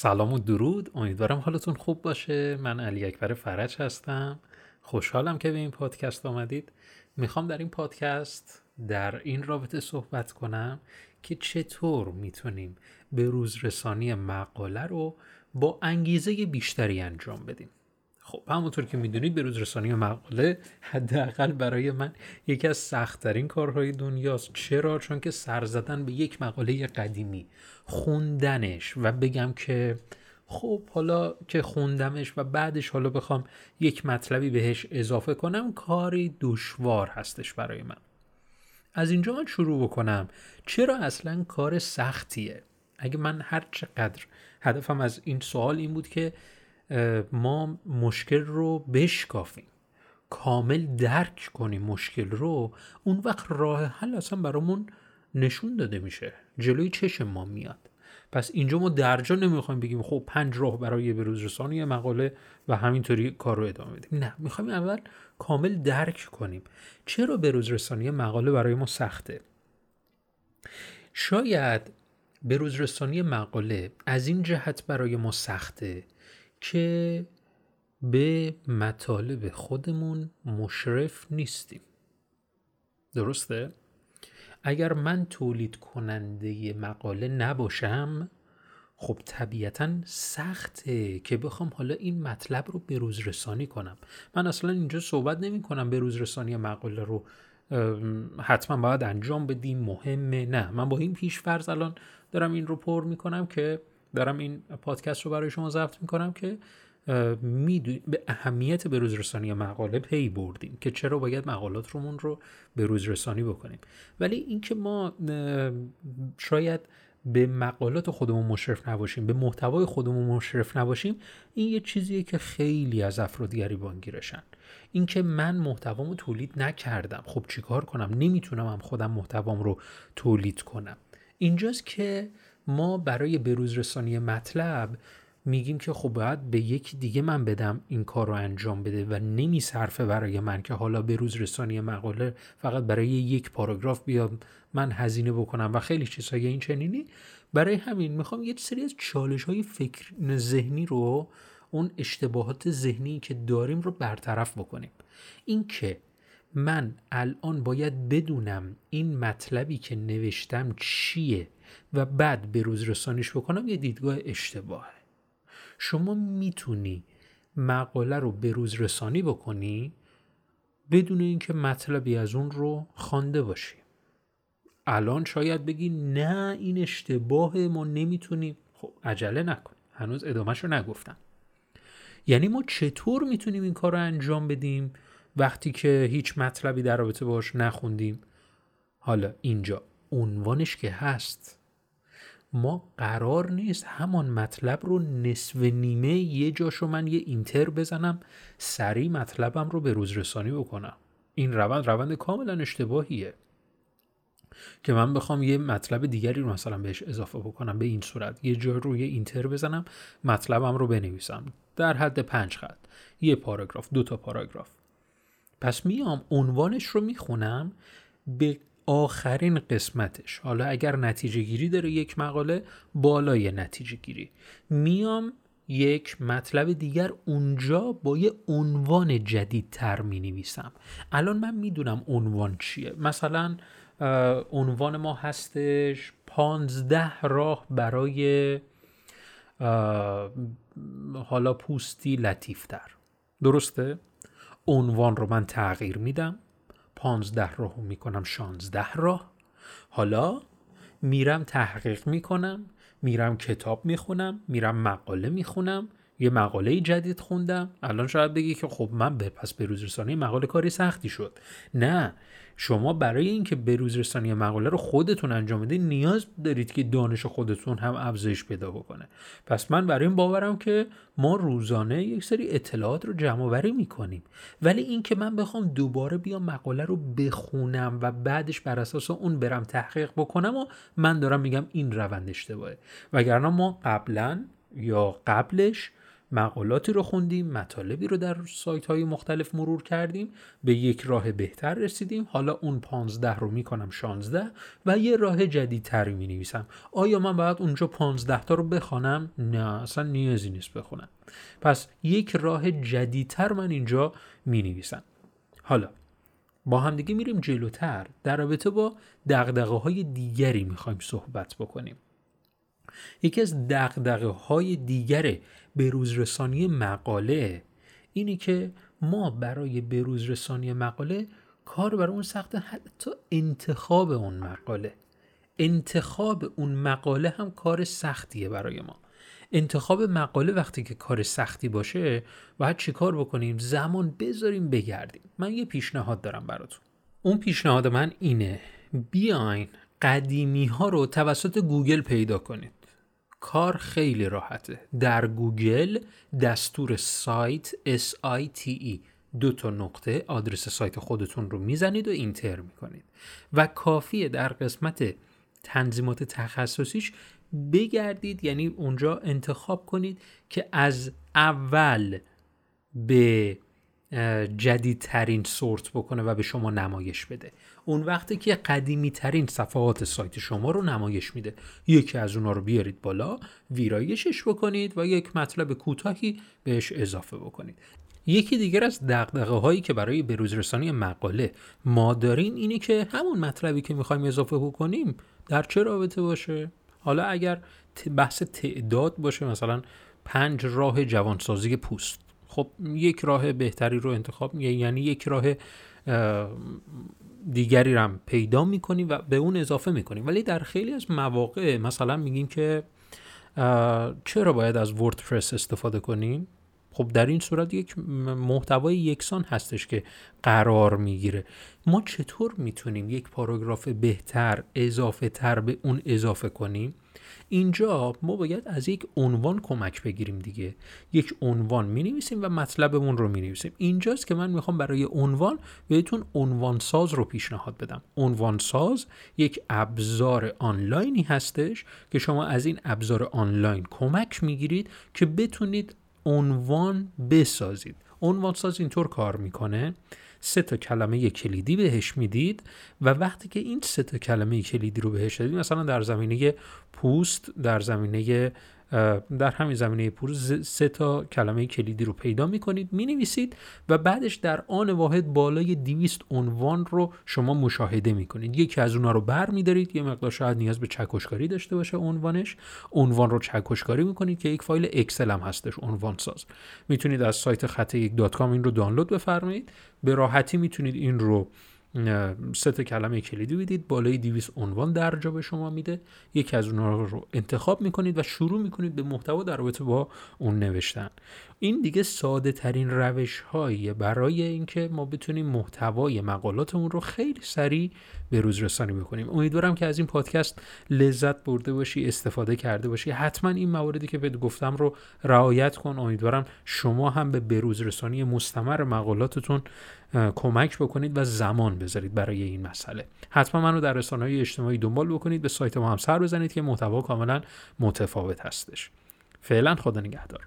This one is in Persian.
سلام و درود. امیدوارم حالتون خوب باشه. من علی اکبر فرج هستم. خوشحالم که به این پادکست آمدید. می‌خوام در این پادکست در این رابطه صحبت کنم که چطور می‌تونیم به روزرسانی مقاله رو با انگیزه بیشتری انجام بدیم. خب همونطور که می‌دونید به روزرسانی مقاله حداقل برای من یکی از سختترین کارهای دنیاست. چرا؟ چون که سر زدن به یک مقاله قدیمی خوندنش و بگم که خب حالا که خوندمش و بعدش حالا بخوام یک مطلبی بهش اضافه کنم کاری دشوار هستش برای من. از اینجا من شروع بکنم. چرا اصلا کار سختیه؟ اگه من هر چقدر هدفم از این سوال این بود که ما مشکل رو بشکافیم. کامل درک کنیم مشکل رو. اون وقت راه حل اصلا برامون نشون داده میشه. جلوی چشم ما میاد. پس اینجا ما درجا نمی‌خوایم بگیم خب پنج راه برای بروز رسانی مقاله و همینطوری کار رو ادامه بدیم. نه می‌خوایم اول کامل درک کنیم. چرا بروز رسانی مقاله برای ما سخته؟ شاید بروز رسانی مقاله از این جهت برای ما سخته که به مطالب خودمون مشرف نیستیم. درسته؟ اگر من تولید کننده مقاله نباشم خب طبیعتا سخته که بخوام حالا این مطلب رو به روز رسانی کنم. من اصلا اینجا صحبت نمی کنم به روز رسانی مقاله رو. حتما باید انجام بدیم مهمه. نه من با این پیش فرض الان دارم این رو پر می‌کنم که دارم این پادکست رو برای شما ضبط می‌کنم که به اهمیت به روزرسانی مقاله پی بردیم که چرا باید مقالات رومون رو به روزرسانی بکنیم. ولی اینکه ما شاید به مقالات خودمون مشرف نباشیم به محتوای خودمون مشرف نباشیم این یه چیزیه که خیلی از افراد گریبان گیرشن اینکه من محتوامو تولید نکردم خب چیکار کنم؟ نمی‌تونم هم خودم محتوام رو تولید کنم. اینجاست که ما برای بروز رسانی مطلب میگیم که خب باید به یکی دیگه من بدم این کار رو انجام بده و نمی صرفه برای من که حالا به روز رسانی مقاله فقط برای یک پاراگراف بیام من هزینه بکنم و خیلی چیزهای این چنینی. برای همین می‌خوام یه سری از چالش های فکر ذهنی رو اون اشتباهات ذهنی که داریم رو برطرف بکنیم. این که من الان باید بدونم این مطلبی که نوشتم چیه و بعد به روز رسانیش بکنم یه دیدگاه اشتباهه. شما می‌تونی مقاله رو به روز رسانی بکنی بدون اینکه مطلبی از اون رو خوانده باشی. الان شاید بگی نه این اشتباه ما نمی‌تونیم. خب عجله نکن. هنوز ادامهش رو نگفتم. یعنی ما چطور می‌تونیم این کار رو انجام بدیم؟ وقتی که هیچ مطلبی در رابطه باش نخوندیم. حالا اینجا عنوانش که هست. ما قرار نیست همان مطلب رو نصف نیمه یه جاشو من یه اینتر بزنم سریع مطلبم رو به روز رسانی بکنم. این روند روند کاملا اشتباهیه. که من بخوام یه مطلب دیگری رو مثلا بهش اضافه بکنم به این صورت. یه جا رو یه اینتر بزنم مطلبم رو بنویسم. در حد پنج خط. یه پاراگراف دو تا پاراگراف. پس میام عنوانش رو می‌خونم به آخرین قسمتش. حالا اگر نتیجه گیری داره یک مقاله بالای نتیجه گیری. میام یک مطلب دیگر اونجا با یه عنوان جدید تر می نویسم الان من می‌دونم عنوان چیه. مثلا عنوان ما هستش پانزده راه برای حالا پوستی لطیفتر. درسته؟ عنوان رو من تغییر میدم. پانزده راه می‌کنم شانزده راه. حالا میرم تحقیق می‌کنم میرم کتاب می‌خونم میرم مقاله می‌خونم. یه مقاله جدید خوندم. الان شاید بگی که خب من به پس به روزرسانی مقاله کاری سختی شد. نه. شما برای اینکه به روزرسانی مقاله رو خودتون انجام بدید نیاز دارید که دانش خودتون هم افزایش پیدا بکنه. پس من برای این باورم که ما روزانه یک سری اطلاعات رو جمع آوری می‌کنیم. ولی اینکه من بخوام دوباره بیام مقاله رو بخونم و بعدش بر اساس اون برم تحقیق بکنم و من دارم میگم این روند اشتباهه. وگرنه ما قبلا یا قبلش مقالاتی رو خوندیم مطالبی رو در سایت های مختلف مرور کردیم به یک راه بهتر رسیدیم. حالا اون 15 رو می‌کنم 16 و یه راه جدیدتری می نویسم آیا من باید اونجا 15 تا رو بخوانم؟ نه اصلا نیازی نیست بخونم. پس یک راه جدیدتر من اینجا می نویسم حالا با همدیگه میریم جلوتر. در رابطه با دقدقه های دیگری می‌خوایم صحبت بکنیم. یکی از دقدقه های دیگر بروزرسانی مقاله اینه که ما برای بروزرسانی مقاله کار برای اون سخته حتی انتخاب اون مقاله. انتخاب اون مقاله هم کار سختیه برای ما. انتخاب مقاله وقتی که کار سختی باشه باید چیکار بکنیم؟ زمان بذاریم بگردیم. من یه پیشنهاد دارم براتون. اون پیشنهاد من اینه. بیاین قدیمی ها رو توسط گوگل پیدا کنید. کار خیلی راحته. در گوگل دستور سایت SITE دو تا نقطه آدرس سایت خودتون رو می‌زنید و اینتر می‌کنید. و کافیه در قسمت تنظیمات تخصصیش بگردید یعنی اونجا انتخاب کنید که از اول به جدیدترین سورت بکنه و به شما نمایش بده. اون وقتی که قدیمی ترین صفحات سایت شما رو نمایش میده. یکی از اونا رو بیارید بالا ویرایشش بکنید و یک مطلب کوتاهی بهش اضافه بکنید. یکی دیگر از دقدقه هایی که برای بروزرسانی مقاله ما داریم اینه که همون مطلبی که می‌خوایم اضافه بکنیم در چه رابطه باشه؟ حالا اگر بحث تعداد باشه مثلا پنج راه جوانسازی پوست. خب یک راه بهتری رو انتخاب یعنی یک راه دیگری رو هم پیدا می‌کنیم و به اون اضافه می‌کنیم ولی در خیلی از مواقع مثلا میگیم که چرا باید از وردپرس استفاده کنیم؟ خب در این صورت یک محتوای یکسان هستش که قرار می‌گیره. ما چطور می‌تونیم یک پاراگراف بهتر اضافه تر به اون اضافه کنیم؟ اینجا ما باید از یک عنوان کمک بگیریم دیگه. یک عنوان می نویسیم و مطلبمون رو می نویسیم اینجاست که من می‌خوام برای عنوان بهتون عنوان ساز رو پیشنهاد بدم. عنوان ساز یک ابزار آنلاینی هستش که شما از این ابزار آنلاین کمک می‌گیرید که بتونید عنوان بسازید. عنوان ساز اینطور کار می‌کنه. سه تا کلمه کلیدی بهش می‌دید و وقتی که این سه تا کلمه کلیدی رو بهش دادید مثلا در زمینه پوست در زمینه در همین زمینه پور سه تا کلمه کلیدی رو پیدا می‌کنید می‌نویسید و بعدش در آن واحد بالای 200 عنوان رو شما مشاهده می‌کنید. یکی از اونها رو بر میدارید یه مقدار شاید نیاز به چکشکاری داشته باشه عنوانش. عنوان رو چکشکاری می‌کنید که یک فایل اکسل هم هستش عنوان ساز. می‌تونید از سایت خط یک دات این رو دانلود بفرمایید. به راحتی می‌تونید این رو سه تا کلمه کلیدی بدید بالای 200 عنوان درجا به شما میده. یکی از اونها رو انتخاب می‌کنید و شروع می‌کنید به محتوا در رابطه با اون نوشتن. این دیگه ساده ترین روش هایی برای اینکه ما بتونیم محتوای مقالاتمون رو خیلی سریع به روز رسانی بکنیم. امیدوارم که از این پادکست لذت برده باشی استفاده کرده باشی. حتما این مواردی که بهت گفتم رو رعایت کن. امیدوارم شما هم به بروز رسانی مستمر مقالاتتون کمک بکنید و زمان بذارید برای این مسئله. حتما منو در رسانه های اجتماعی دنبال بکنید به سایت ما هم سر بزنید که محتوا کاملا متفاوت هستش. فعلا خدا نگهدار.